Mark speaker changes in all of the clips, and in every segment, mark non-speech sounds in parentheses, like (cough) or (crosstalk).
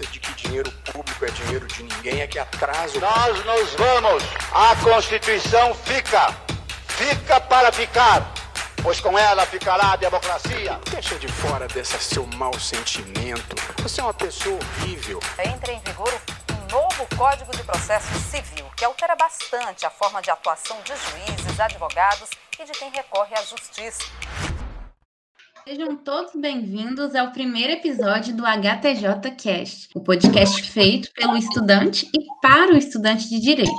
Speaker 1: de que dinheiro público é dinheiro de ninguém é que atrasa o...
Speaker 2: Nós nos vamos. A Constituição fica. Fica para ficar. Pois com ela ficará a democracia.
Speaker 1: Deixa de fora desse seu mau sentimento. Você é uma pessoa horrível.
Speaker 3: Entra em vigor um novo Código de Processo Civil, que altera bastante a forma de atuação de juízes, advogados e de quem recorre à justiça.
Speaker 4: Sejam todos bem-vindos ao primeiro episódio do HTJ Cast, o podcast feito pelo estudante e para o estudante de direito.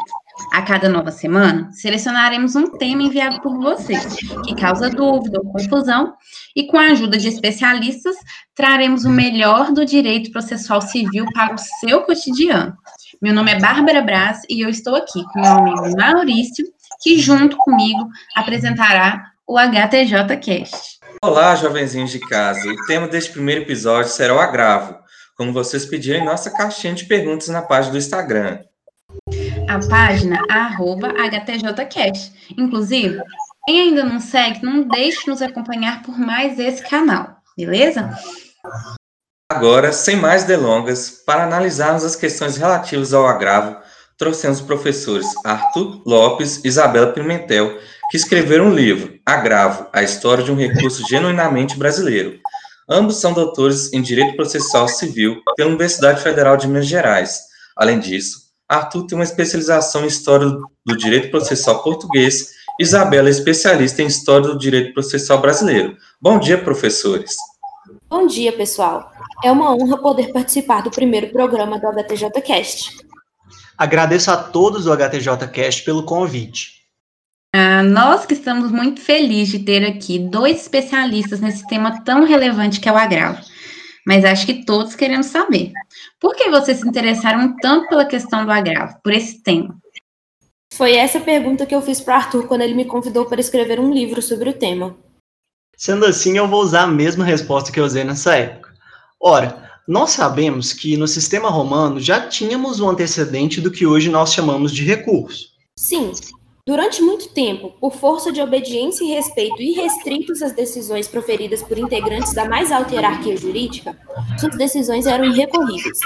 Speaker 4: A cada nova semana, selecionaremos um tema enviado por vocês, que causa dúvida ou confusão, e com a ajuda de especialistas, traremos o melhor do direito processual civil para o seu cotidiano. Meu nome é Bárbara Braz e eu estou aqui com meu amigo Maurício, que junto comigo apresentará o HTJ Cast.
Speaker 5: Olá, jovenzinhos de casa. O tema deste primeiro episódio será o agravo, como vocês pediram em nossa caixinha de perguntas na página do Instagram.
Speaker 4: A página arroba HTJCast. Inclusive, quem ainda não segue, não deixe de nos acompanhar por mais esse canal, beleza?
Speaker 5: Agora, sem mais delongas, para analisarmos as questões relativas ao agravo, trouxemos os professores Arthur Lopes e Isabela Pimentel que escreveram um livro, Agravo, a história de um recurso genuinamente brasileiro. Ambos são doutores em Direito Processual Civil pela Universidade Federal de Minas Gerais. Além disso, Arthur tem uma especialização em História do Direito Processual Português, Isabela é especialista em História do Direito Processual Brasileiro. Bom dia, professores.
Speaker 6: Bom dia, pessoal. É uma honra poder participar do primeiro programa do HTJcast.
Speaker 7: Agradeço a todos do HTJcast pelo convite.
Speaker 4: Ah, nós que estamos muito felizes de ter aqui dois especialistas nesse tema tão relevante que é o agravo. Mas acho que todos queremos saber. Por que vocês se interessaram tanto pela questão do agravo, por esse tema?
Speaker 6: Foi essa pergunta que eu fiz para Arthur quando ele me convidou para escrever um livro sobre o tema.
Speaker 7: Sendo assim, eu vou usar a mesma resposta que eu usei nessa época. Ora, nós sabemos que no sistema romano já tínhamos um antecedente do que hoje nós chamamos de recurso.
Speaker 6: Sim, Durante muito tempo, por força de obediência e respeito irrestritos às decisões proferidas por integrantes da mais alta hierarquia jurídica, suas decisões eram irrecorríveis.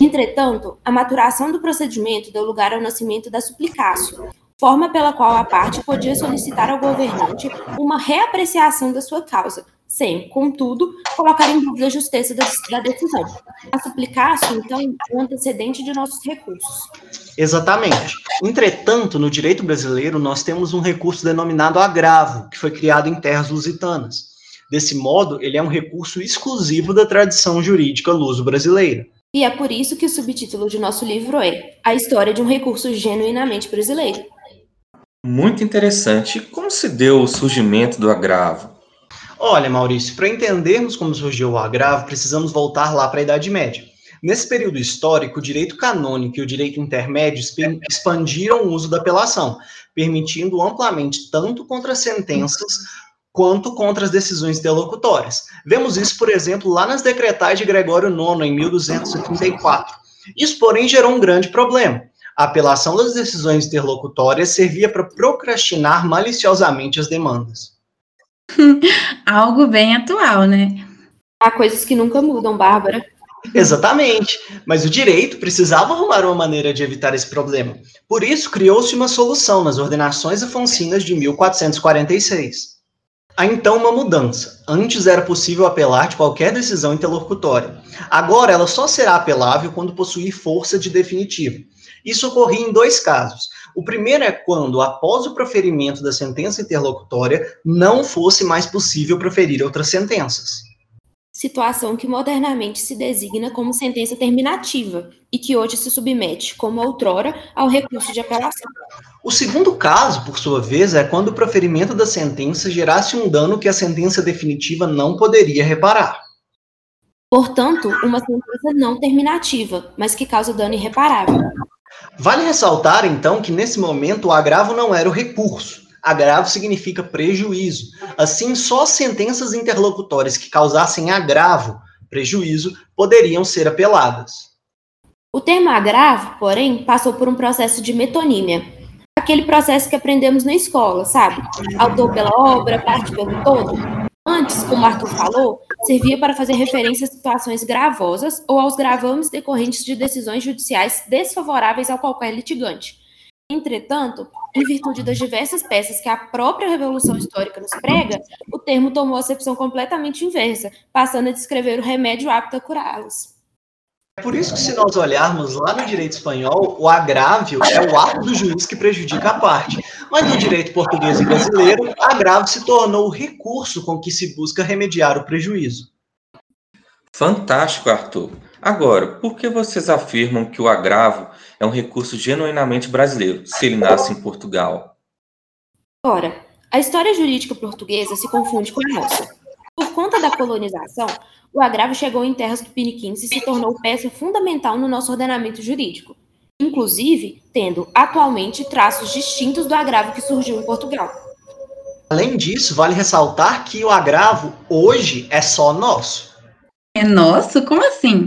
Speaker 6: Entretanto, a maturação do procedimento deu lugar ao nascimento da suplicácio, forma pela qual a parte podia solicitar ao governante uma reapreciação da sua causa, sem, contudo, colocar em dúvida a justeza da, decisão. A suplicar-se, então, o antecedente de nossos recursos.
Speaker 7: Exatamente. Entretanto, no direito brasileiro, nós temos um recurso denominado agravo, que foi criado em terras lusitanas. Desse modo, ele é um recurso exclusivo da tradição jurídica luso-brasileira.
Speaker 6: E é por isso que o subtítulo de nosso livro é A História de um Recurso Genuinamente Brasileiro.
Speaker 5: Muito interessante. Como se deu o surgimento do agravo?
Speaker 7: Olha, Maurício, para entendermos como surgiu o agravo, precisamos voltar lá para a Idade Média. Nesse período histórico, o direito canônico e o direito intermédio expandiram o uso da apelação, permitindo amplamente tanto contra sentenças quanto contra as decisões interlocutórias. Vemos isso, por exemplo, lá nas decretais de Gregório IX, em 1234. Isso, porém, gerou um grande problema. A apelação das decisões interlocutórias servia para procrastinar maliciosamente as demandas. (laughs)
Speaker 4: Algo bem atual, né?
Speaker 6: Há coisas que nunca mudam, Bárbara.
Speaker 7: Exatamente, mas o direito precisava arrumar uma maneira de evitar esse problema. Por isso, criou-se uma solução nas ordenações afoncinas de 1446. Há então uma mudança. Antes era possível apelar de qualquer decisão interlocutória. Agora ela só será apelável quando possuir força de definitivo. Isso ocorria em dois casos. O primeiro é quando, após o proferimento da sentença interlocutória, não fosse mais possível proferir outras sentenças.
Speaker 6: Situação que modernamente se designa como sentença terminativa e que hoje se submete, como outrora, ao recurso de apelação.
Speaker 7: O segundo caso, por sua vez, é quando o proferimento da sentença gerasse um dano que a sentença definitiva não poderia reparar.
Speaker 6: Portanto, uma sentença não terminativa, mas que causa dano irreparável.
Speaker 7: Vale ressaltar, então, que nesse momento o agravo não era o recurso. Agravo significa prejuízo. Assim, só sentenças interlocutórias que causassem agravo, prejuízo, poderiam ser apeladas.
Speaker 6: O termo agravo, porém, passou por um processo de metonímia. Aquele processo que aprendemos na escola, sabe? Autor pela obra, parte pelo todo. Antes, como Arthur falou, servia para fazer referência a situações gravosas ou aos gravames decorrentes de decisões judiciais desfavoráveis ao qualquer litigante. Entretanto, em virtude das diversas peças que a própria Revolução Histórica nos prega, o termo tomou acepção completamente inversa, passando a descrever o remédio apto a curá-las.
Speaker 7: É por isso que, se nós olharmos lá no direito espanhol, o agrávio é o ato do juiz que prejudica a parte. Mas no direito português e brasileiro, agravo se tornou o recurso com que se busca remediar o prejuízo.
Speaker 5: Fantástico, Arthur. Agora, por que vocês afirmam que o agravo é um recurso genuinamente brasileiro, se ele nasce em Portugal?
Speaker 6: Ora, a história jurídica portuguesa se confunde com a nossa. Por conta da colonização, o agravo chegou em terras tupiniquins e se tornou peça fundamental no nosso ordenamento jurídico, inclusive tendo atualmente traços distintos do agravo que surgiu em Portugal.
Speaker 7: Além disso, vale ressaltar que o agravo hoje é só nosso.
Speaker 4: É nosso? Como assim?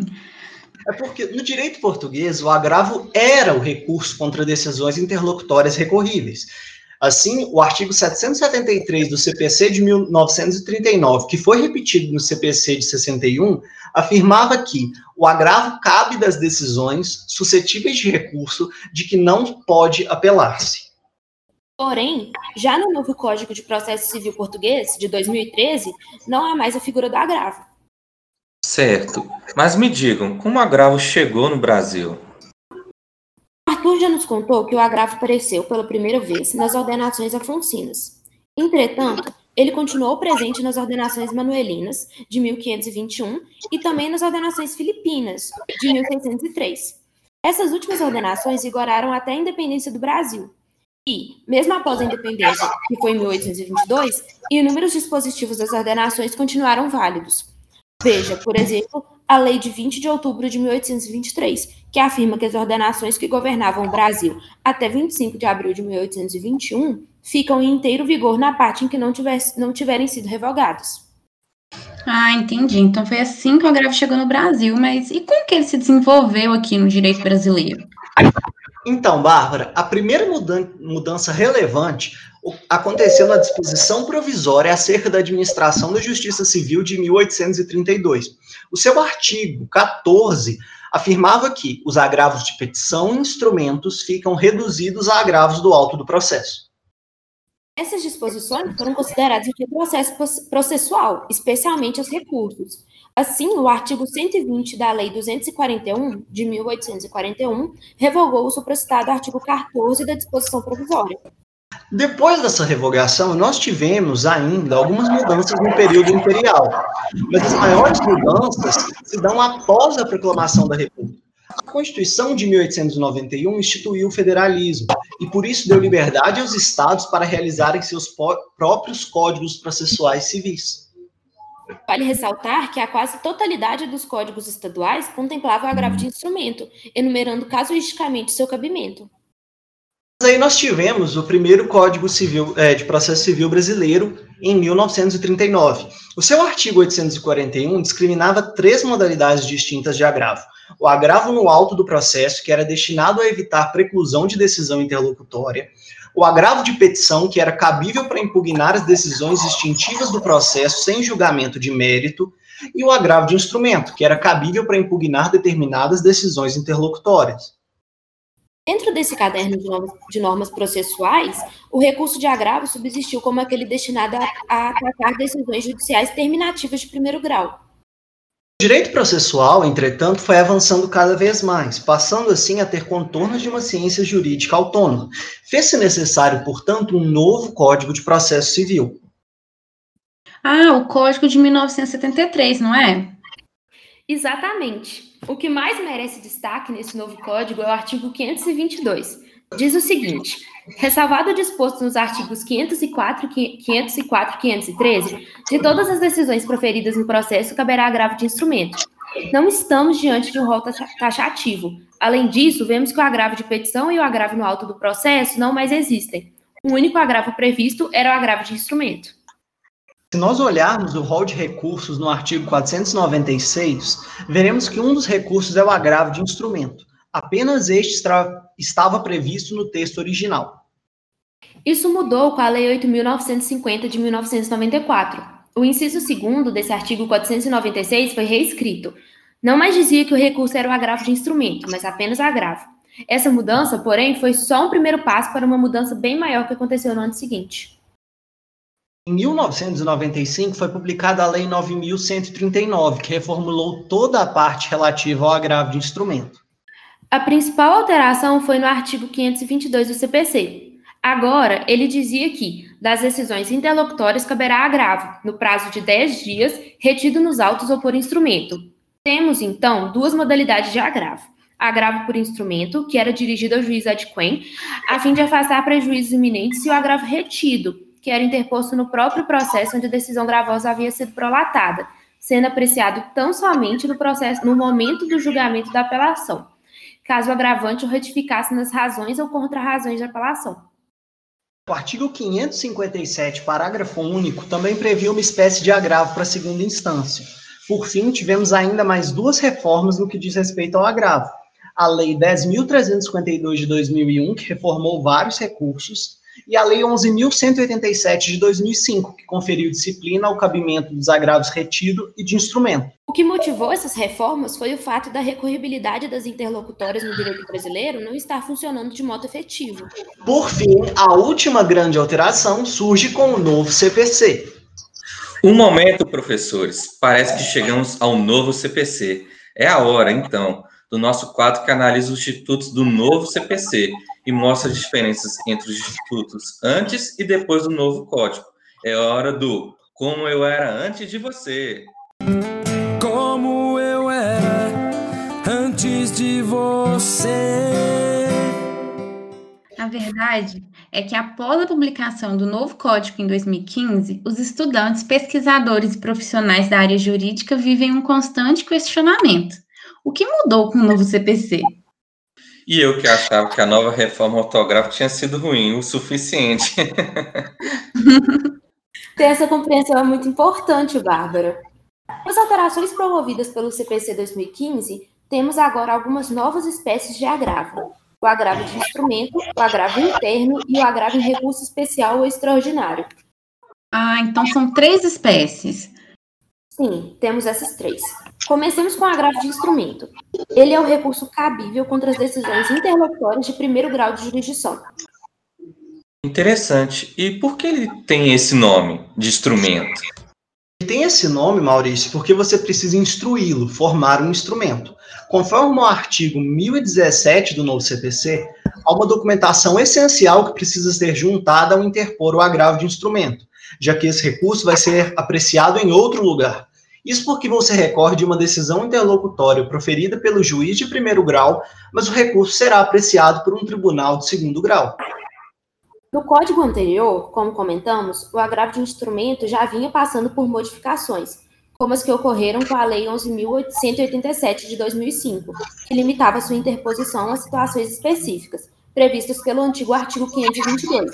Speaker 7: É porque no direito português o agravo era o recurso contra decisões interlocutórias recorríveis. Assim, o artigo 773 do CPC de 1939, que foi repetido no CPC de 61, afirmava que o agravo cabe das decisões suscetíveis de recurso de que não pode apelar-se.
Speaker 6: Porém, já no novo Código de Processo Civil Português, de 2013, não há mais a figura do agravo.
Speaker 5: Certo. Mas me digam, como o agravo chegou no Brasil?
Speaker 6: Arthur já nos contou que o agravo apareceu pela primeira vez nas ordenações afoncinas. Entretanto, ele continuou presente nas ordenações manuelinas, de 1521, e também nas ordenações filipinas, de 1603. Essas últimas ordenações vigoraram até a independência do Brasil. E, mesmo após a independência, que foi em 1822, inúmeros dispositivos das ordenações continuaram válidos. Veja, por exemplo, a Lei de 20 de outubro de 1823, que afirma que as ordenações que governavam o Brasil até 25 de abril de 1821 ficam em inteiro vigor na parte em que não, tivesse, não tiverem sido revogados.
Speaker 4: Ah, entendi. Então foi assim que o agravo chegou no Brasil, mas e como que ele se desenvolveu aqui no direito brasileiro?
Speaker 7: Então, Bárbara, a primeira mudança relevante aconteceu na disposição provisória acerca da administração da Justiça Civil de 1832. O seu artigo 14 afirmava que os agravos de petição e instrumentos ficam reduzidos a agravos do auto do processo.
Speaker 6: Essas disposições foram consideradas de processo processual, especialmente os recursos. Assim, o artigo 120 da Lei 241, de 1841, revogou o supracitado artigo 14 da disposição provisória,
Speaker 7: depois dessa revogação, nós tivemos ainda algumas mudanças no período imperial, mas as maiores mudanças se dão após a proclamação da República. A Constituição de 1891 instituiu o federalismo e, por isso, deu liberdade aos estados para realizarem seus próprios códigos processuais civis.
Speaker 6: Vale ressaltar que a quase totalidade dos códigos estaduais contemplava o agravo de instrumento, enumerando casuisticamente seu cabimento
Speaker 7: aí nós tivemos o primeiro Código Civil é, de Processo Civil brasileiro em 1939. O seu artigo 841 discriminava três modalidades distintas de agravo. O agravo no alto do processo, que era destinado a evitar preclusão de decisão interlocutória. O agravo de petição, que era cabível para impugnar as decisões extintivas do processo sem julgamento de mérito. E o agravo de instrumento, que era cabível para impugnar determinadas decisões interlocutórias.
Speaker 6: Dentro desse caderno de normas, processuais, o recurso de agravo subsistiu como aquele destinado a, atacar decisões judiciais terminativas de primeiro grau.
Speaker 7: O direito processual, entretanto, foi avançando cada vez mais, passando assim a ter contornos de uma ciência jurídica autônoma. Fez-se necessário, portanto, um novo Código de Processo Civil.
Speaker 4: Ah, o Código de 1973, não é?
Speaker 6: Exatamente. O que mais merece destaque nesse novo código é o artigo 522. Diz o seguinte: ressalvado o disposto nos artigos 504, 504 e 513, de todas as decisões proferidas no processo caberá agravo de instrumento. Não estamos diante de um rol taxativo. Além disso, vemos que o agravo de petição e o agravo no alto do processo não mais existem. O único agravo previsto era o agravo de instrumento.
Speaker 7: Se nós olharmos o rol de recursos no artigo 496, veremos que um dos recursos é o agravo de instrumento. Apenas este estava previsto no texto original.
Speaker 6: Isso mudou com a Lei 8.950 de 1994. O inciso segundo desse artigo 496 foi reescrito. Não mais dizia que o recurso era o agravo de instrumento, mas apenas agravo. Essa mudança, porém, foi só um primeiro passo para uma mudança bem maior que aconteceu no ano seguinte.
Speaker 7: Em 1995 foi publicada a Lei 9.139, que reformulou toda a parte relativa ao agravo de instrumento.
Speaker 6: A principal alteração foi no artigo 522 do CPC. Agora, ele dizia que, das decisões interlocutórias, caberá agravo, no prazo de 10 dias, retido nos autos ou por instrumento. Temos, então, duas modalidades de agravo. Agravo por instrumento, que era dirigido ao juiz adquem, a fim de afastar prejuízos iminentes, e o agravo retido, que era interposto no próprio processo onde a decisão gravosa havia sido prolatada, sendo apreciado tão somente no processo no momento do julgamento da apelação, caso o agravante o retificasse nas razões ou contra-razões de apelação.
Speaker 7: O artigo 557, parágrafo único, também previa uma espécie de agravo para segunda instância. Por fim, tivemos ainda mais duas reformas no que diz respeito ao agravo. A Lei 10.352 de 2001, que reformou vários recursos, e a Lei 11.187 de 2005, que conferiu disciplina ao cabimento dos agravos retido e de instrumento.
Speaker 6: O que motivou essas reformas foi o fato da recorribilidade das interlocutórias no direito brasileiro não estar funcionando de modo efetivo.
Speaker 7: Por fim, a última grande alteração surge com o novo CPC.
Speaker 5: Um momento, professores, parece que chegamos ao novo CPC. É a hora, então, do nosso quadro que analisa os institutos do novo CPC e mostra as diferenças entre os institutos antes e depois do novo código. É hora do Como Eu Era Antes de Você.
Speaker 8: Como eu era antes de você.
Speaker 4: A verdade é que após a publicação do novo código em 2015, os estudantes, pesquisadores e profissionais da área jurídica vivem um constante questionamento. O que mudou com o novo CPC?
Speaker 5: E eu que achava que a nova reforma ortográfica tinha sido ruim, o suficiente. (laughs)
Speaker 6: Ter essa compreensão é muito importante, Bárbara. As alterações promovidas pelo CPC 2015, temos agora algumas novas espécies de agravo. O agravo de instrumento, o agravo interno e o agravo em recurso especial ou extraordinário.
Speaker 4: Ah, então são três espécies.
Speaker 6: Sim, temos essas três. Comecemos com o agravo de instrumento. Ele é o recurso cabível contra as decisões interlocutórias de primeiro grau de jurisdição.
Speaker 5: Interessante. E por que ele tem esse nome de instrumento?
Speaker 7: Ele tem esse nome, Maurício, porque você precisa instruí-lo, formar um instrumento. Conforme o artigo 1017 do novo CPC, há uma documentação essencial que precisa ser juntada ao interpor o agravo de instrumento, já que esse recurso vai ser apreciado em outro lugar. Isso porque você recorre de uma decisão interlocutória proferida pelo juiz de primeiro grau, mas o recurso será apreciado por um tribunal de segundo grau.
Speaker 6: No código anterior, como comentamos, o agravo de instrumento já vinha passando por modificações, como as que ocorreram com a Lei 11.187 de 2005, que limitava sua interposição a situações específicas, previstas pelo antigo artigo 522.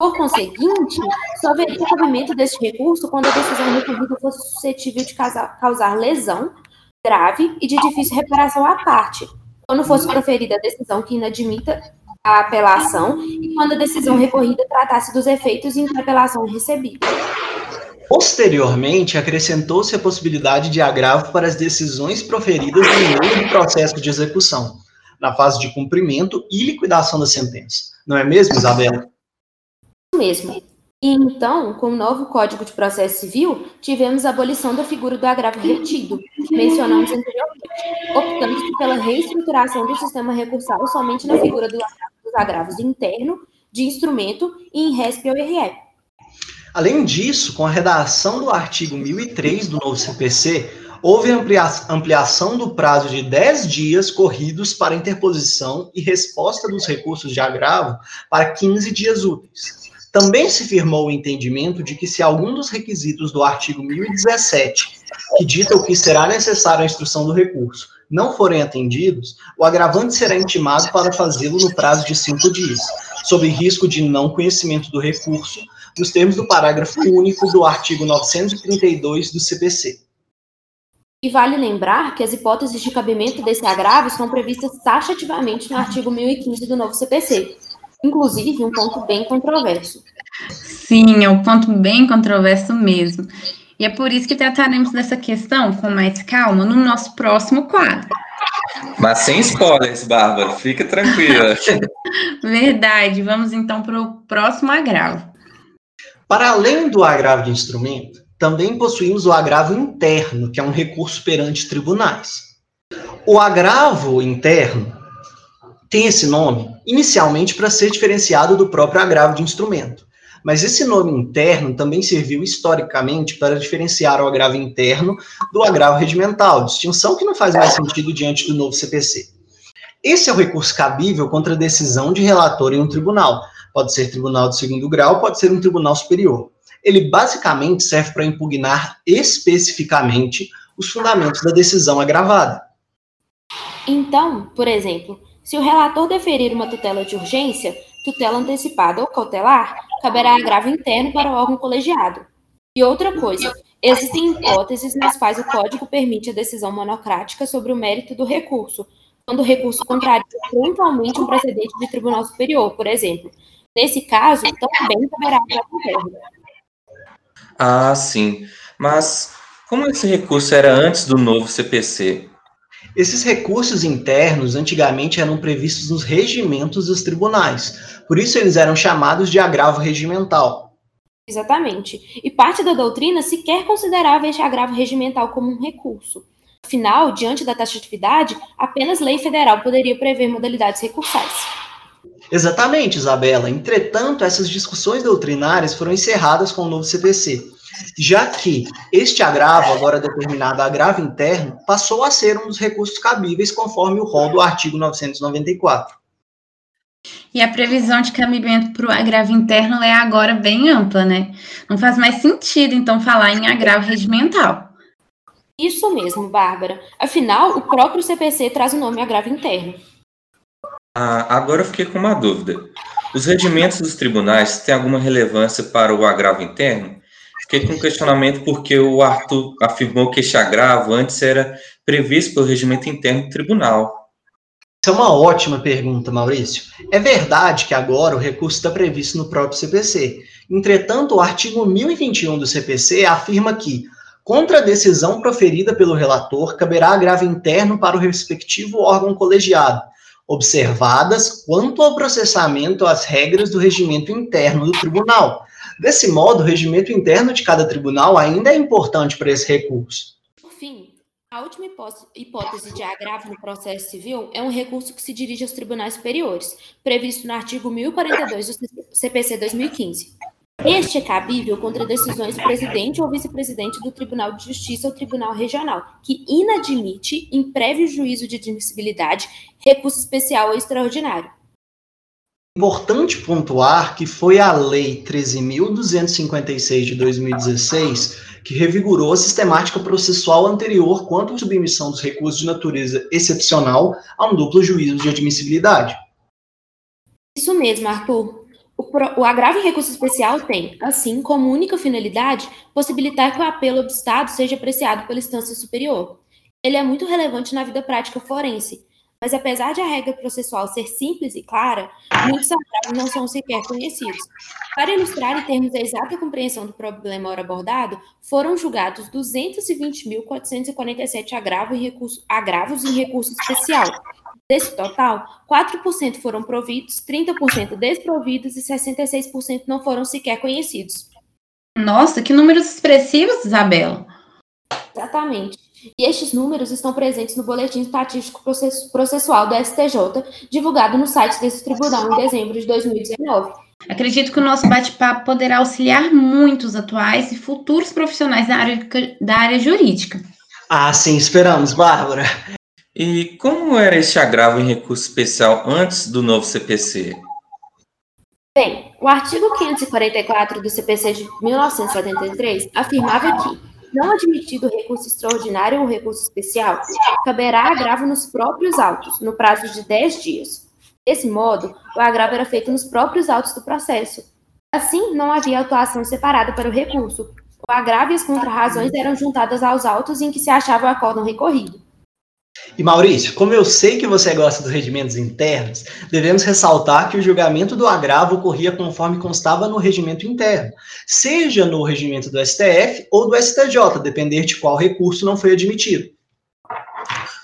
Speaker 6: Por conseguinte, só haveria cabimento deste recurso quando a decisão recorrida fosse suscetível de causar lesão grave e de difícil reparação à parte, quando fosse proferida a decisão que inadmita a apelação e quando a decisão recorrida tratasse dos efeitos em que a apelação recebida.
Speaker 7: Posteriormente, acrescentou-se a possibilidade de agravo para as decisões proferidas no meio do processo de execução, na fase de cumprimento e liquidação da sentença. Não é mesmo, Isabela?
Speaker 6: Mesmo. E então, com o novo Código de Processo Civil, tivemos a abolição da figura do agravo retido, que mencionamos anteriormente, optando pela reestruturação do sistema recursal somente na figura do agravo, dos agravos interno, de instrumento e em RESP ou RE.
Speaker 7: Além disso, com a redação do artigo 1003 do novo CPC, houve ampliação do prazo de 10 dias corridos para interposição e resposta dos recursos de agravo para 15 dias úteis. Também se firmou o entendimento de que se algum dos requisitos do artigo 1017, que dita o que será necessário à instrução do recurso, não forem atendidos, o agravante será intimado para fazê-lo no prazo de cinco dias, sob risco de não conhecimento do recurso, nos termos do parágrafo único do artigo 932 do CPC.
Speaker 6: E vale lembrar que as hipóteses de cabimento desse agravo estão previstas taxativamente no artigo 1015 do novo CPC, inclusive um ponto bem controverso.
Speaker 4: Sim, é um ponto bem controverso mesmo. E é por isso que trataremos dessa questão com mais calma no nosso próximo quadro.
Speaker 5: Mas sem spoilers, Bárbara, fica tranquila. (laughs)
Speaker 4: Verdade. Vamos então para o próximo agravo.
Speaker 7: Para além do agravo de instrumento, também possuímos o agravo interno, que é um recurso perante tribunais. O agravo interno tem esse nome inicialmente para ser diferenciado do próprio agravo de instrumento. Mas esse nome interno também serviu historicamente para diferenciar o agravo interno do agravo regimental, distinção que não faz mais sentido diante do novo CPC. Esse é o recurso cabível contra a decisão de relator em um tribunal. Pode ser tribunal de segundo grau, pode ser um tribunal superior. Ele basicamente serve para impugnar especificamente os fundamentos da decisão agravada.
Speaker 6: Então, por exemplo, se o relator deferir uma tutela de urgência, tutela antecipada ou cautelar, caberá agravo interno para o órgão colegiado. E outra coisa, existem hipóteses nas quais o Código permite a decisão monocrática sobre o mérito do recurso, quando o recurso contraria pontualmente um precedente de tribunal superior, por exemplo. Nesse caso, também caberá agravo interno.
Speaker 5: Ah, sim. Mas como esse recurso era antes do novo CPC?
Speaker 7: Esses recursos internos antigamente eram previstos nos regimentos dos tribunais, por isso eles eram chamados de agravo regimental.
Speaker 6: Exatamente. E parte da doutrina sequer considerava este agravo regimental como um recurso. Afinal, diante da taxatividade, apenas lei federal poderia prever modalidades recursais.
Speaker 7: Exatamente, Isabela. Entretanto, essas discussões doutrinárias foram encerradas com o novo CPC já que este agravo, agora determinado agravo interno, passou a ser um dos recursos cabíveis conforme o rol do artigo 994.
Speaker 4: E a previsão de cabimento para o agravo interno é agora bem ampla, né? Não faz mais sentido, então, falar em agravo regimental.
Speaker 6: Isso mesmo, Bárbara. Afinal, o próprio CPC traz o nome agravo interno.
Speaker 5: Ah, agora eu fiquei com uma dúvida. Os regimentos dos tribunais têm alguma relevância para o agravo interno? Fiquei com questionamento porque o Arthur afirmou que este agravo antes era previsto pelo regimento interno do tribunal.
Speaker 7: Isso é uma ótima pergunta, Maurício. É verdade que agora o recurso está previsto no próprio CPC. Entretanto, o artigo 1021 do CPC afirma que, contra a decisão proferida pelo relator, caberá agravo interno para o respectivo órgão colegiado, observadas quanto ao processamento as regras do regimento interno do tribunal, Desse modo, o regimento interno de cada tribunal ainda é importante para esse recurso.
Speaker 6: Por fim, a última hipótese de agravo no processo civil é um recurso que se dirige aos tribunais superiores, previsto no artigo 1042 do CPC 2015. Este é cabível contra decisões do presidente ou vice-presidente do Tribunal de Justiça ou Tribunal Regional, que inadmite, em prévio juízo de admissibilidade, recurso especial ou extraordinário.
Speaker 7: Importante pontuar que foi a Lei 13.256 de 2016 que revigorou a sistemática processual anterior quanto à submissão dos recursos de natureza excepcional a um duplo juízo de admissibilidade.
Speaker 6: Isso mesmo, Arthur. O, agravo em recurso especial tem, assim, como única finalidade, possibilitar que o apelo obstado seja apreciado pela instância superior. Ele é muito relevante na vida prática forense, mas apesar de a regra processual ser simples e clara, muitos agravos não são sequer conhecidos. Para ilustrar e termos a exata compreensão do problema ora abordado, foram julgados 220.447 agravos em, recurso, agravos em recurso especial. Desse total, 4% foram providos, 30% desprovidos e 66% não foram sequer conhecidos.
Speaker 4: Nossa, que números expressivos, Isabela!
Speaker 6: Exatamente. E estes números estão presentes no Boletim Estatístico Processual do STJ, divulgado no site desse tribunal em dezembro de 2019.
Speaker 4: Acredito que o nosso bate-papo poderá auxiliar muitos atuais e futuros profissionais da área, da área jurídica.
Speaker 7: Ah, sim, esperamos, Bárbara.
Speaker 5: E como era este agravo em recurso especial antes do novo CPC?
Speaker 6: Bem, o artigo 544 do CPC de 1973 afirmava que não admitido recurso extraordinário ou recurso especial, caberá agravo nos próprios autos, no prazo de 10 dias. Desse modo, o agravo era feito nos próprios autos do processo. Assim, não havia atuação separada para o recurso. O agravo e as contrarrazões eram juntadas aos autos em que se achava o acórdão recorrido.
Speaker 7: E Maurício, como eu sei que você gosta dos regimentos internos, devemos ressaltar que o julgamento do agravo ocorria conforme constava no regimento interno, seja no regimento do STF ou do STJ, depender de qual recurso não foi admitido.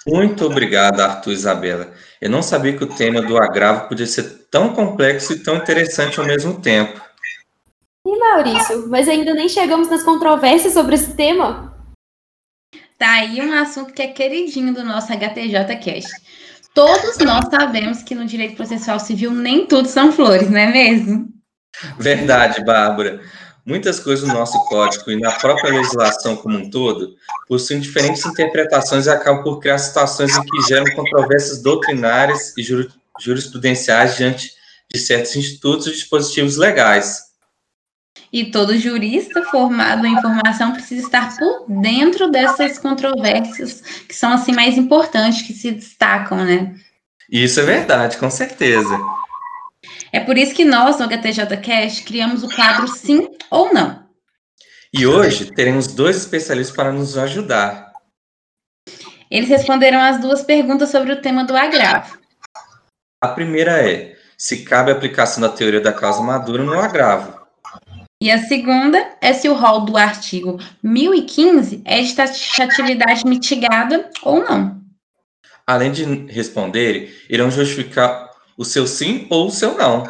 Speaker 5: Muito obrigado, Arthur e Isabela. Eu não sabia que o tema do agravo podia ser tão complexo e tão interessante ao mesmo tempo.
Speaker 6: E Maurício, mas ainda nem chegamos nas controvérsias sobre esse tema?
Speaker 4: Tá aí um assunto que é queridinho do nosso HTJ Cast. Todos nós sabemos que no direito processual civil nem tudo são flores, não é mesmo?
Speaker 5: Verdade, Bárbara. Muitas coisas no nosso código e na própria legislação como um todo possuem diferentes interpretações e acabam por criar situações em que geram controvérsias doutrinárias e jurisprudenciais diante de certos institutos e dispositivos legais.
Speaker 4: E todo jurista formado em formação precisa estar por dentro dessas controvérsias que são assim mais importantes, que se destacam, né?
Speaker 5: Isso é verdade, com certeza.
Speaker 4: É por isso que nós, no HTJ Cast, criamos o quadro Sim ou Não.
Speaker 5: E hoje teremos dois especialistas para nos ajudar.
Speaker 4: Eles responderam as duas perguntas sobre o tema do agravo.
Speaker 5: A primeira é: se cabe a aplicação da teoria da causa madura no agravo.
Speaker 4: E a segunda é se o rol do artigo 1015 é de taxatividade mitigada ou não.
Speaker 5: Além de responderem, irão justificar o seu sim ou o seu não.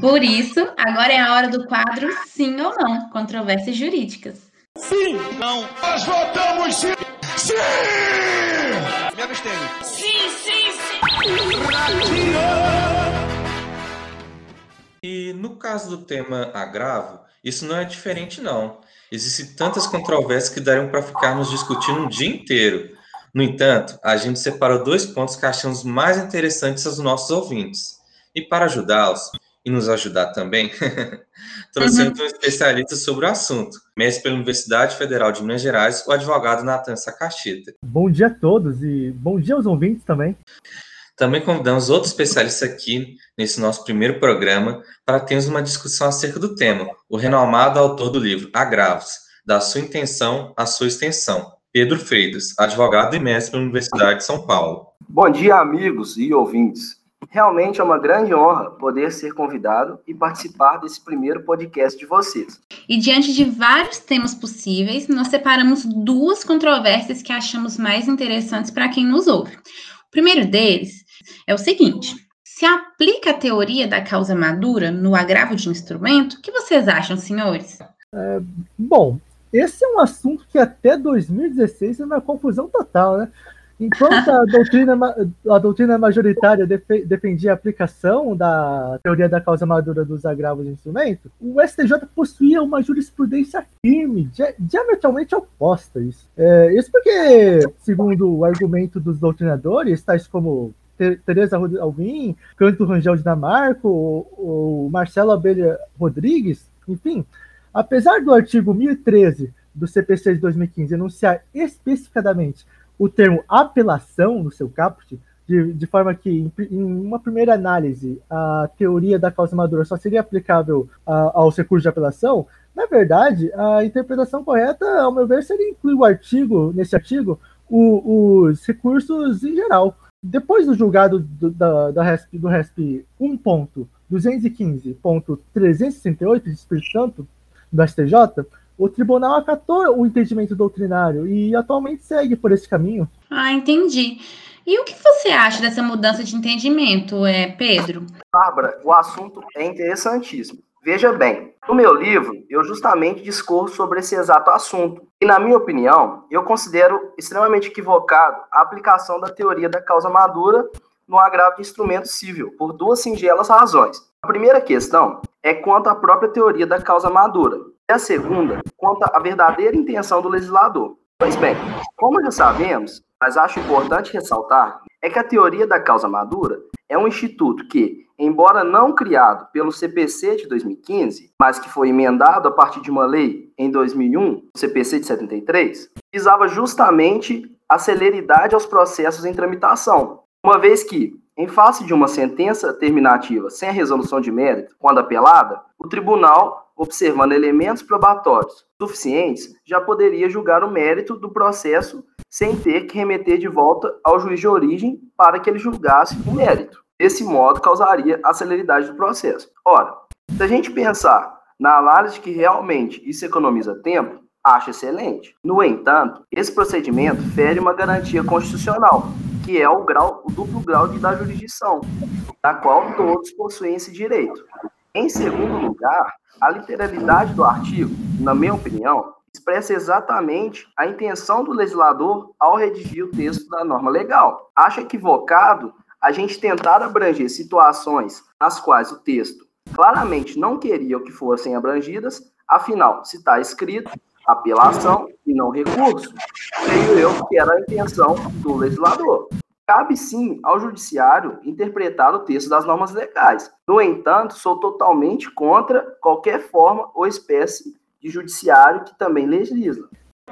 Speaker 4: Por isso, agora é a hora do quadro Sim ou Não, controvérsias jurídicas.
Speaker 9: Sim, não. Nós votamos sim. Sim! Me abstenho.
Speaker 10: Sim, sim, sim.
Speaker 5: E no caso do tema agravo, isso não é diferente não. Existem tantas controvérsias que dariam para ficarmos discutindo um dia inteiro. No entanto, a gente separou dois pontos que achamos mais interessantes aos nossos ouvintes. E para ajudá-los, e nos ajudar também, (laughs) trouxemos uhum. um especialista sobre o assunto, mestre pela Universidade Federal de Minas Gerais, o advogado Natan Sakashita.
Speaker 11: Bom dia a todos e bom dia aos ouvintes também.
Speaker 5: Também convidamos outros especialistas aqui nesse nosso primeiro programa para termos uma discussão acerca do tema, o renomado autor do livro Agravos, da sua intenção à sua extensão, Pedro Freitas, advogado e mestre pela Universidade de São Paulo.
Speaker 12: Bom dia, amigos e ouvintes. Realmente é uma grande honra poder ser convidado e participar desse primeiro podcast de vocês.
Speaker 4: E diante de vários temas possíveis, nós separamos duas controvérsias que achamos mais interessantes para quem nos ouve. O primeiro deles é o seguinte: se aplica a teoria da causa madura no agravo de instrumento, o que vocês acham, senhores?
Speaker 11: É, bom, esse é um assunto que até 2016 era uma confusão total, né? Enquanto a (laughs) doutrina, a doutrina majoritária defendia a aplicação da teoria da causa madura dos agravos de instrumento, o STJ possuía uma jurisprudência firme, diametralmente oposta a isso. É, isso porque, segundo o argumento dos doutrinadores, tais como Tereza Alvim, Canto Rangel Dinamarco, o Marcelo Abelha Rodrigues, enfim, Apesar do artigo 1013 do CPC de 2015 enunciar especificadamente o termo apelação no seu caput, de, de forma que, em, em, uma primeira análise, a teoria da causa madura só seria aplicável a, aos recursos de apelação, na verdade, a interpretação correta, ao meu ver, seria incluir o artigo, nesse artigo, o, os recursos em geral. Depois do julgado do, da, da RESP, do RESP 1.215.368 de Espírito Santo, do STJ, o tribunal acatou o entendimento doutrinário e atualmente segue por esse caminho.
Speaker 4: Ah, entendi. E o que você acha dessa mudança de entendimento, é, Pedro?
Speaker 12: Bárbara, o assunto é interessantíssimo. Veja bem, no meu livro, eu justamente discorro sobre esse exato assunto. E, na minha opinião, eu considero extremamente equivocado a aplicação da teoria da causa madura no agravo de instrumento civil, por duas singelas razões. A primeira questão é quanto à própria teoria da causa madura, e a segunda, quanto à verdadeira intenção do legislador. Pois bem, como já sabemos, mas acho importante ressaltar, é que a teoria da causa madura é um instituto que, embora não criado pelo CPC de 2015, mas que foi emendado a partir de uma lei em 2001, o CPC de 73, visava justamente a celeridade aos processos em tramitação, uma vez que, em face de uma sentença terminativa sem a resolução de mérito, quando apelada, o tribunal, observando elementos probatórios suficientes, já poderia julgar o mérito do processo sem ter que remeter de volta ao juiz de origem para que ele julgasse o mérito. Desse modo, causaria a celeridade do processo. Ora, se a gente pensar na análise que realmente isso economiza tempo, acho excelente. No entanto, esse procedimento fere uma garantia constitucional, que é o, grau, o duplo grau de, da jurisdição, da qual todos possuem esse direito. Em segundo lugar, a literalidade do artigo, na minha opinião, expressa exatamente a intenção do legislador ao redigir o texto da norma legal. Acho equivocado a gente tentar abranger situações nas quais o texto claramente não queria que fossem abrangidas, afinal, se está escrito apelação e não recurso, creio eu que era a intenção do legislador. Cabe sim ao judiciário interpretar o texto das normas legais. No entanto, sou totalmente contra qualquer forma ou espécie de judiciário que também legisla.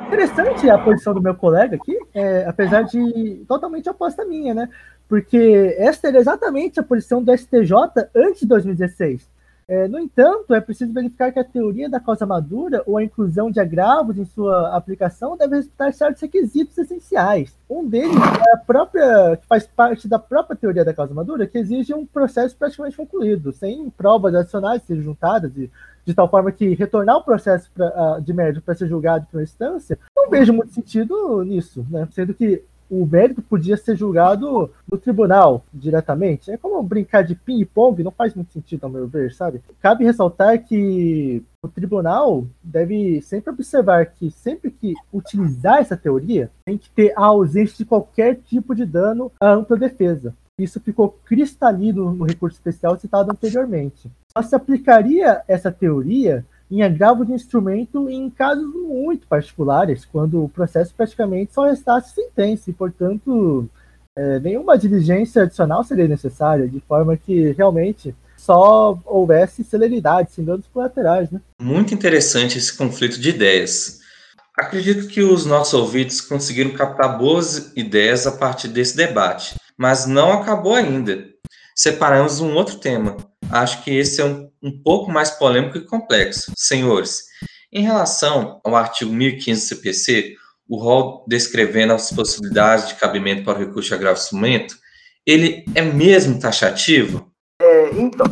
Speaker 11: Interessante a posição do meu colega aqui, é, apesar de totalmente oposta minha, né? Porque esta era exatamente a posição do STJ antes de 2016. É, no entanto, é preciso verificar que a teoria da causa madura ou a inclusão de agravos em sua aplicação deve respeitar certos requisitos essenciais. Um deles é a própria, que faz parte da própria teoria da causa madura, que exige um processo praticamente concluído, sem provas adicionais serem juntadas, e, de tal forma que retornar o processo pra, de médio para ser julgado por uma instância, não vejo muito sentido nisso, né? sendo que o mérito podia ser julgado no tribunal diretamente. É como brincar de ping-pong, não faz muito sentido, ao meu ver, sabe? Cabe ressaltar que o tribunal deve sempre observar que sempre que utilizar essa teoria, tem que ter a ausência de qualquer tipo de dano à ampla defesa. Isso ficou cristalino no recurso especial citado anteriormente. Só se aplicaria essa teoria em agravo de instrumento em casos muito particulares, quando o processo praticamente só restasse sentença e, portanto, é, nenhuma diligência adicional seria necessária, de forma que realmente só houvesse celeridade, sem danos colaterais. Né?
Speaker 5: Muito interessante esse conflito de ideias. Acredito que os nossos ouvintes conseguiram captar boas ideias a partir desse debate, mas não acabou ainda. Separamos um outro tema, acho que esse é um, um pouco mais polêmico e complexo. Senhores, em relação ao artigo 1015 do CPC, o rol descrevendo as possibilidades de cabimento para o recurso de agravo instrumento, ele é mesmo taxativo?
Speaker 12: É, então,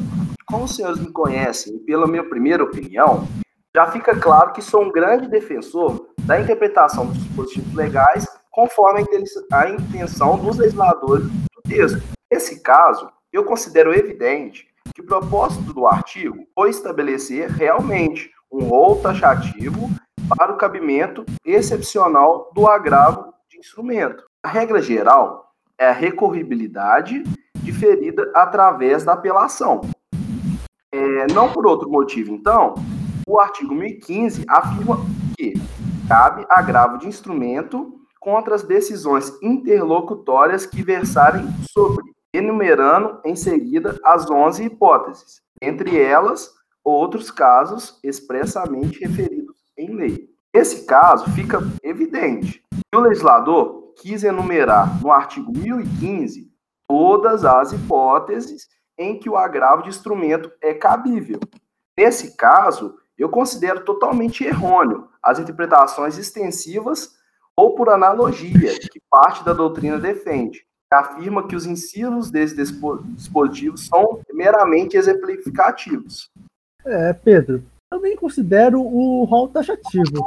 Speaker 12: como os senhores me conhecem, pela minha primeira opinião, já fica claro que sou um grande defensor da interpretação dos dispositivos legais conforme a intenção dos legisladores do texto. Nesse caso, eu considero evidente que o propósito do artigo foi estabelecer realmente um rol taxativo para o cabimento excepcional do agravo de instrumento. A regra geral é a recorribilidade diferida através da apelação. É, não por outro motivo, então, o artigo 1015 afirma que cabe agravo de instrumento contra as decisões interlocutórias que versarem sobre enumerando em seguida as 11 hipóteses, entre elas outros casos expressamente referidos em lei. Nesse caso, fica evidente que o legislador quis enumerar no artigo 1015 todas as hipóteses em que o agravo de instrumento é cabível. Nesse caso, eu considero totalmente errôneo as interpretações extensivas ou por analogia que parte da doutrina defende, afirma que os incisos desse dispositivo são meramente exemplificativos.
Speaker 11: É, Pedro, também considero o rol taxativo.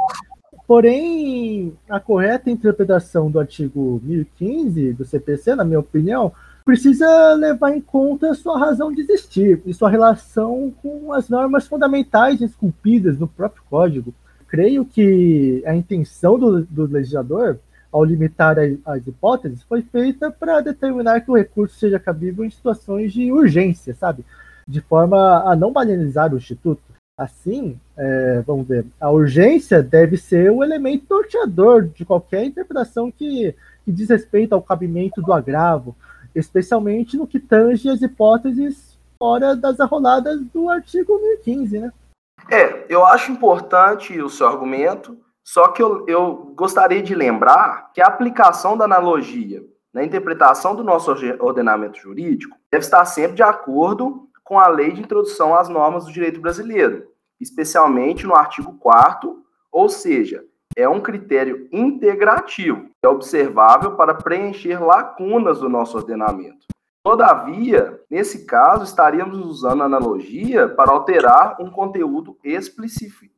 Speaker 11: Porém, a correta interpretação do artigo 1015 do CPC, na minha opinião, precisa levar em conta sua razão de existir e sua relação com as normas fundamentais esculpidas no próprio código. Creio que a intenção do, do legislador ao limitar as hipóteses, foi feita para determinar que o recurso seja cabível em situações de urgência, sabe? De forma a não banalizar o Instituto. Assim, é, vamos ver, a urgência deve ser o elemento norteador de qualquer interpretação que, que diz respeito ao cabimento do agravo, especialmente no que tange as hipóteses fora das arroladas do artigo 1015, né?
Speaker 12: É, eu acho importante o seu argumento, só que eu, eu gostaria de lembrar que a aplicação da analogia na interpretação do nosso ordenamento jurídico deve estar sempre de acordo com a lei de introdução às normas do direito brasileiro, especialmente no artigo 4 ou seja, é um critério integrativo, é observável para preencher lacunas do nosso ordenamento. Todavia, nesse caso, estaríamos usando analogia para alterar um conteúdo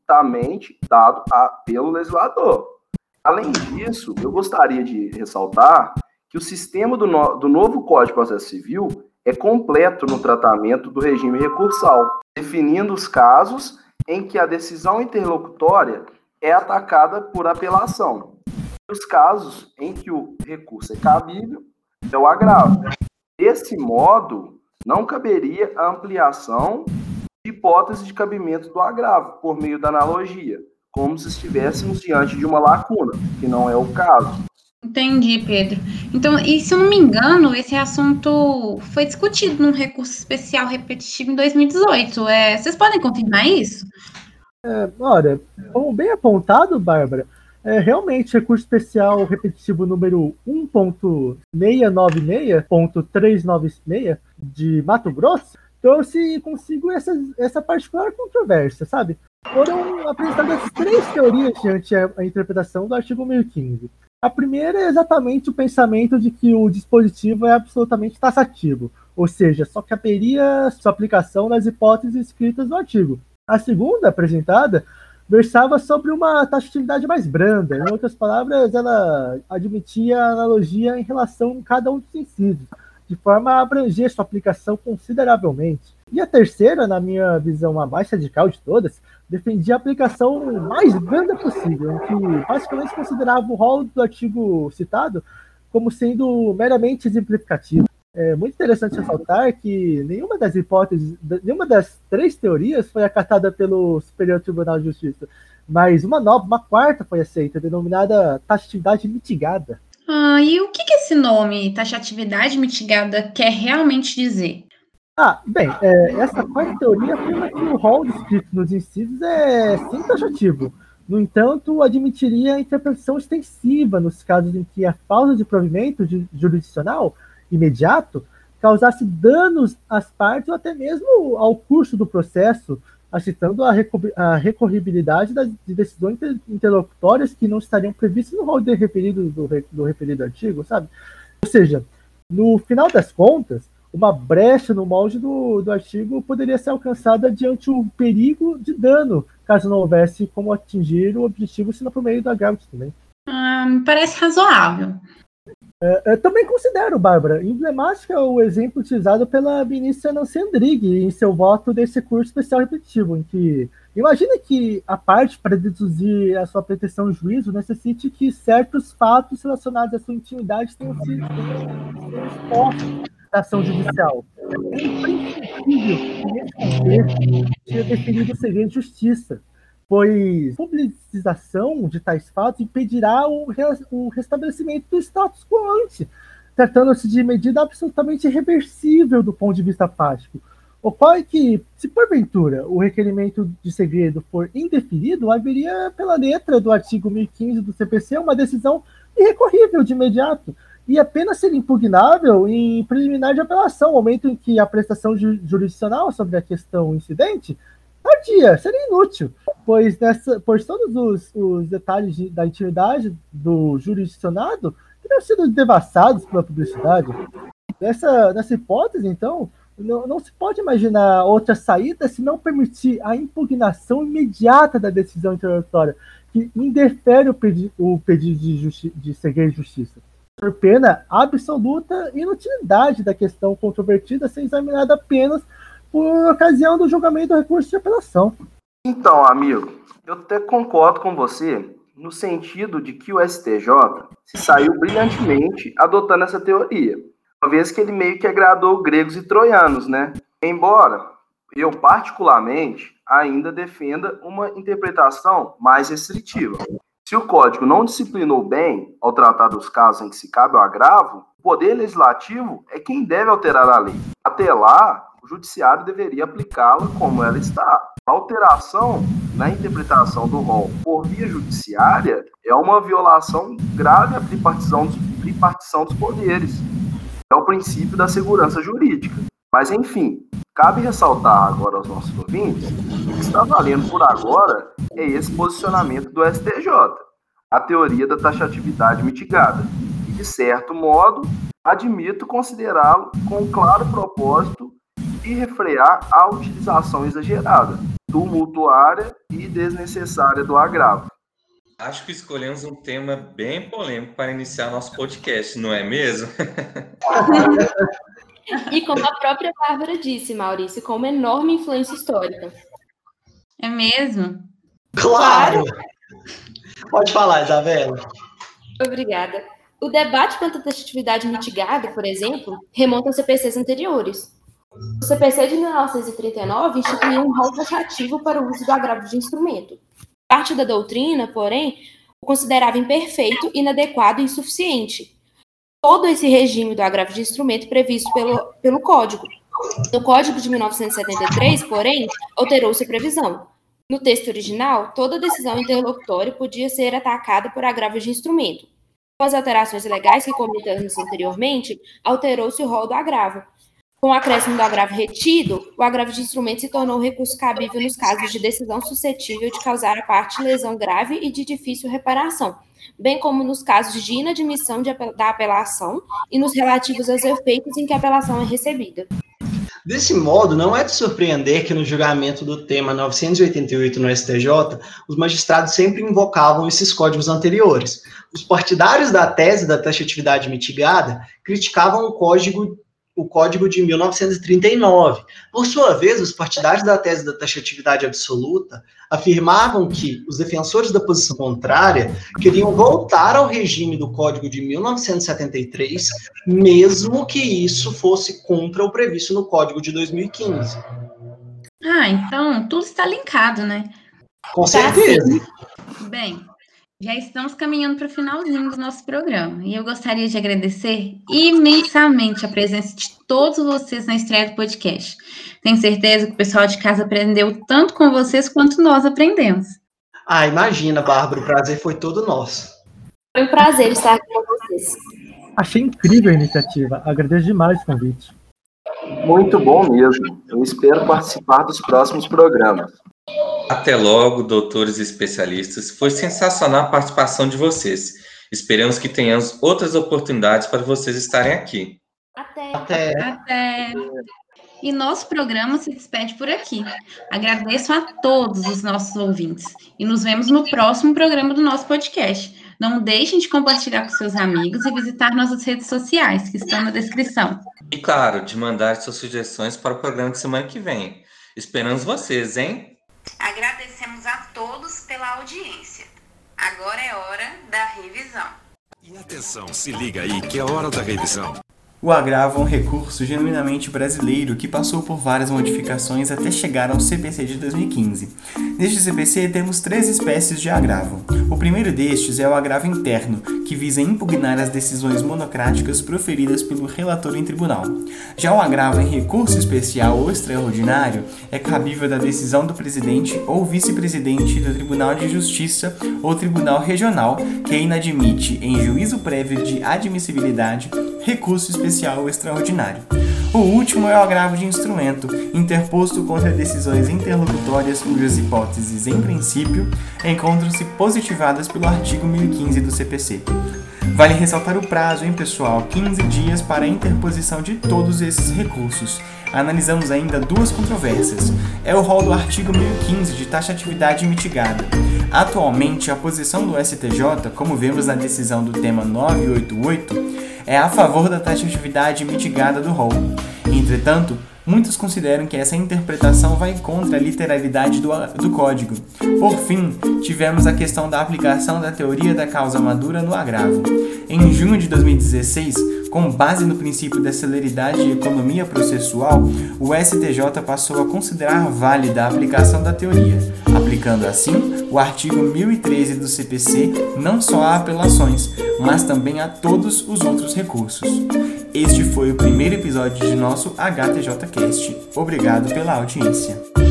Speaker 12: explicitamente dado a, pelo legislador. Além disso, eu gostaria de ressaltar que o sistema do, no, do novo Código de Processo Civil é completo no tratamento do regime recursal, definindo os casos em que a decisão interlocutória é atacada por apelação. Os casos em que o recurso é cabível é o agravo. Desse modo, não caberia a ampliação hipótese de cabimento do agravo por meio da analogia, como se estivéssemos diante de uma lacuna, que não é o caso.
Speaker 4: Entendi, Pedro. Então, e se eu não me engano, esse assunto foi discutido num recurso especial repetitivo em 2018. É, vocês podem confirmar isso?
Speaker 11: É, olha, como bem apontado, Bárbara, é, realmente, recurso especial repetitivo número 1.696.396 de Mato Grosso trouxe consigo essa, essa particular controvérsia, sabe? Foram apresentadas três teorias diante a, a interpretação do artigo 1015. A primeira é exatamente o pensamento de que o dispositivo é absolutamente taxativo, ou seja, só caberia sua aplicação nas hipóteses escritas no artigo. A segunda, apresentada, versava sobre uma taxatividade mais branda. Em outras palavras, ela admitia analogia em relação a cada um dos incisos, de forma a abranger sua aplicação consideravelmente. E a terceira, na minha visão a mais radical de todas, defendia a aplicação mais branda possível, que basicamente considerava o rol do artigo citado como sendo meramente exemplificativo. É muito interessante ressaltar que nenhuma das hipóteses, nenhuma das três teorias foi acatada pelo Superior Tribunal de Justiça, mas uma nova, uma quarta foi aceita, denominada taxatividade mitigada.
Speaker 4: Ah, e o que, que esse nome, taxatividade mitigada, quer realmente dizer?
Speaker 11: Ah, bem, é, essa quarta teoria afirma que o rol descrito nos incisos é sim taxativo. No entanto, admitiria a interpretação extensiva nos casos em que a falta de provimento jurisdicional imediato causasse danos às partes ou até mesmo ao curso do processo, aceitando a, a recorribilidade das de decisões interlocutórias que não estariam previstas no rol de referido do, do referido artigo, sabe? Ou seja, no final das contas, uma brecha no molde do, do artigo poderia ser alcançada diante o perigo de dano, caso não houvesse como atingir o objetivo, senão por meio da agravo também.
Speaker 4: Me parece razoável.
Speaker 11: É, também considero, Bárbara, emblemática o exemplo utilizado pela ministra Nancy Andrighi em seu voto desse curso especial repetitivo, em que imagina que a parte para deduzir a sua pretensão de juízo necessite que certos fatos relacionados à sua intimidade tenham sido expostos da ação judicial. É imprescindível que, nesse contexto, seja definido o segredo de justiça, pois publicização de tais fatos impedirá o, o restabelecimento do status quo ante, tratando-se de medida absolutamente irreversível do ponto de vista prático. Ocorre que, se porventura o requerimento de segredo for indefinido, haveria, pela letra do artigo 1015 do CPC, uma decisão irrecorrível de imediato, e apenas ser impugnável em preliminar de apelação, momento em que a prestação jurisdicional sobre a questão incidente tardia, seria inútil, pois, nessa, pois todos os, os detalhes de, da intimidade do jurisdicionado teriam sido devassados pela publicidade. Nessa, nessa hipótese, então, não, não, se pode imaginar outra saída se não permitir a impugnação imediata da decisão interlocutória, que indefere o, pedi o pedido de, segredo de justiça por pena absoluta inutilidade da questão controvertida ser examinada apenas por ocasião do julgamento do recurso de apelação.
Speaker 12: Então, amigo, eu até concordo com você no sentido de que o STJ se saiu brilhantemente adotando essa teoria, uma vez que ele meio que agradou gregos e troianos, né? Embora eu particularmente ainda defenda uma interpretação mais restritiva. Se o código não disciplinou bem ao tratar dos casos em que se cabe o agravo, o poder legislativo é quem deve alterar a lei. Até lá, o judiciário deveria aplicá-la como ela está. Alteração na interpretação do rol por via judiciária é uma violação grave à tripartição dos, tripartição dos poderes. É o princípio da segurança jurídica. Mas, enfim, cabe ressaltar agora aos nossos ouvintes que o que está valendo por agora é esse posicionamento do STJ. a teoria da taxatividade mitigada e, de certo modo, admito considerá-lo com claro propósito de refrear a utilização exagerada, tumultuária e desnecessária do agravo.
Speaker 5: Acho que escolhemos um tema bem polêmico para iniciar nosso podcast, não é mesmo? (laughs)
Speaker 6: e como a própria Bárbara disse, Maurício, com uma enorme influência histórica.
Speaker 4: É mesmo?
Speaker 7: Claro! Pode falar, Isabela.
Speaker 6: Obrigada. O debate quanto à taxatividade mitigada, por exemplo, remonta a CPCs anteriores. O CPC de 1939 instituiu um rol taxativo para o uso do agravo de instrumento. Parte da doutrina, porém, o considerava imperfeito, inadequado e insuficiente. Todo esse regime do agravo de instrumento previsto pelo, pelo Código. No Código de 1973, porém, alterou-se a previsão. No texto original, toda decisão interlocutória podia ser atacada por agravo de instrumento. Com as alterações legais que comentamos anteriormente, alterou-se o rol do agravo. Com o acréscimo do agravo retido, o agravo de instrumento se tornou recurso cabível nos casos de decisão suscetível de causar a parte lesão grave e de difícil reparação, bem como nos casos de inadmissão de, da apelação e nos relativos aos efeitos em que a apelação é recebida.
Speaker 7: Desse modo, não é de surpreender que no julgamento do tema 988 no STJ, os magistrados sempre invocavam esses códigos anteriores. Os partidários da tese da taxatividade mitigada criticavam o código o Código de 1939. Por sua vez, os partidários da tese da taxatividade absoluta afirmavam que os defensores da posição contrária queriam voltar ao regime do Código de 1973, mesmo que isso fosse contra o previsto no Código de 2015.
Speaker 4: Ah, então tudo está linkado, né?
Speaker 7: Com certeza.
Speaker 4: Bem, já estamos caminhando para o finalzinho do nosso programa e eu gostaria de agradecer imensamente a presença de todos vocês na estreia do podcast. Tenho certeza que o pessoal de casa aprendeu tanto com vocês quanto nós aprendemos.
Speaker 7: Ah, imagina, Bárbara, o prazer foi todo nosso.
Speaker 6: Foi um prazer estar aqui com vocês.
Speaker 11: Achei incrível a iniciativa, agradeço demais o convite.
Speaker 12: Muito bom mesmo. Eu espero participar dos próximos programas.
Speaker 5: Até logo, doutores e especialistas. Foi sensacional a participação de vocês. Esperamos que tenhamos outras oportunidades para vocês estarem aqui.
Speaker 6: Até.
Speaker 7: Até.
Speaker 4: Até. E nosso programa se despede por aqui. Agradeço a todos os nossos ouvintes e nos vemos no próximo programa do nosso podcast. Não deixem de compartilhar com seus amigos e visitar nossas redes sociais, que estão na descrição.
Speaker 5: E claro, de mandar suas sugestões para o programa de semana que vem. Esperamos vocês, hein?
Speaker 3: Agradecemos a todos pela audiência. Agora é hora da revisão.
Speaker 13: E atenção, se liga aí que é hora da revisão.
Speaker 14: O agravo é um recurso genuinamente brasileiro que passou por várias modificações até chegar ao CPC de 2015. Neste CPC temos três espécies de agravo. O primeiro destes é o agravo interno, que visa impugnar as decisões monocráticas proferidas pelo relator em tribunal. Já o agravo em recurso especial ou extraordinário é cabível da decisão do presidente ou vice-presidente do Tribunal de Justiça ou Tribunal Regional que inadmite, em juízo prévio de admissibilidade, recurso especial extraordinário. O último é o agravo de instrumento, interposto contra decisões interlocutórias cujas hipóteses, em princípio, encontram-se positivadas pelo artigo 1015 do CPC. Vale ressaltar o prazo, em pessoal, 15 dias para a interposição de todos esses recursos. Analisamos ainda duas controvérsias. É o rol do artigo 1015 de taxatividade mitigada. Atualmente, a posição do STJ, como vemos na decisão do tema 988, é a favor da taxatividade mitigada do rol. Entretanto, muitos consideram que essa interpretação vai contra a literalidade do, do código. Por fim, tivemos a questão da aplicação da teoria da causa madura no agravo. Em junho de 2016, com base no princípio da celeridade e economia processual, o STJ passou a considerar válida a aplicação da teoria, aplicando assim o artigo 1013 do CPC não só a apelações, mas também a todos os outros recursos. Este foi o primeiro episódio de nosso HTJcast. Obrigado pela audiência.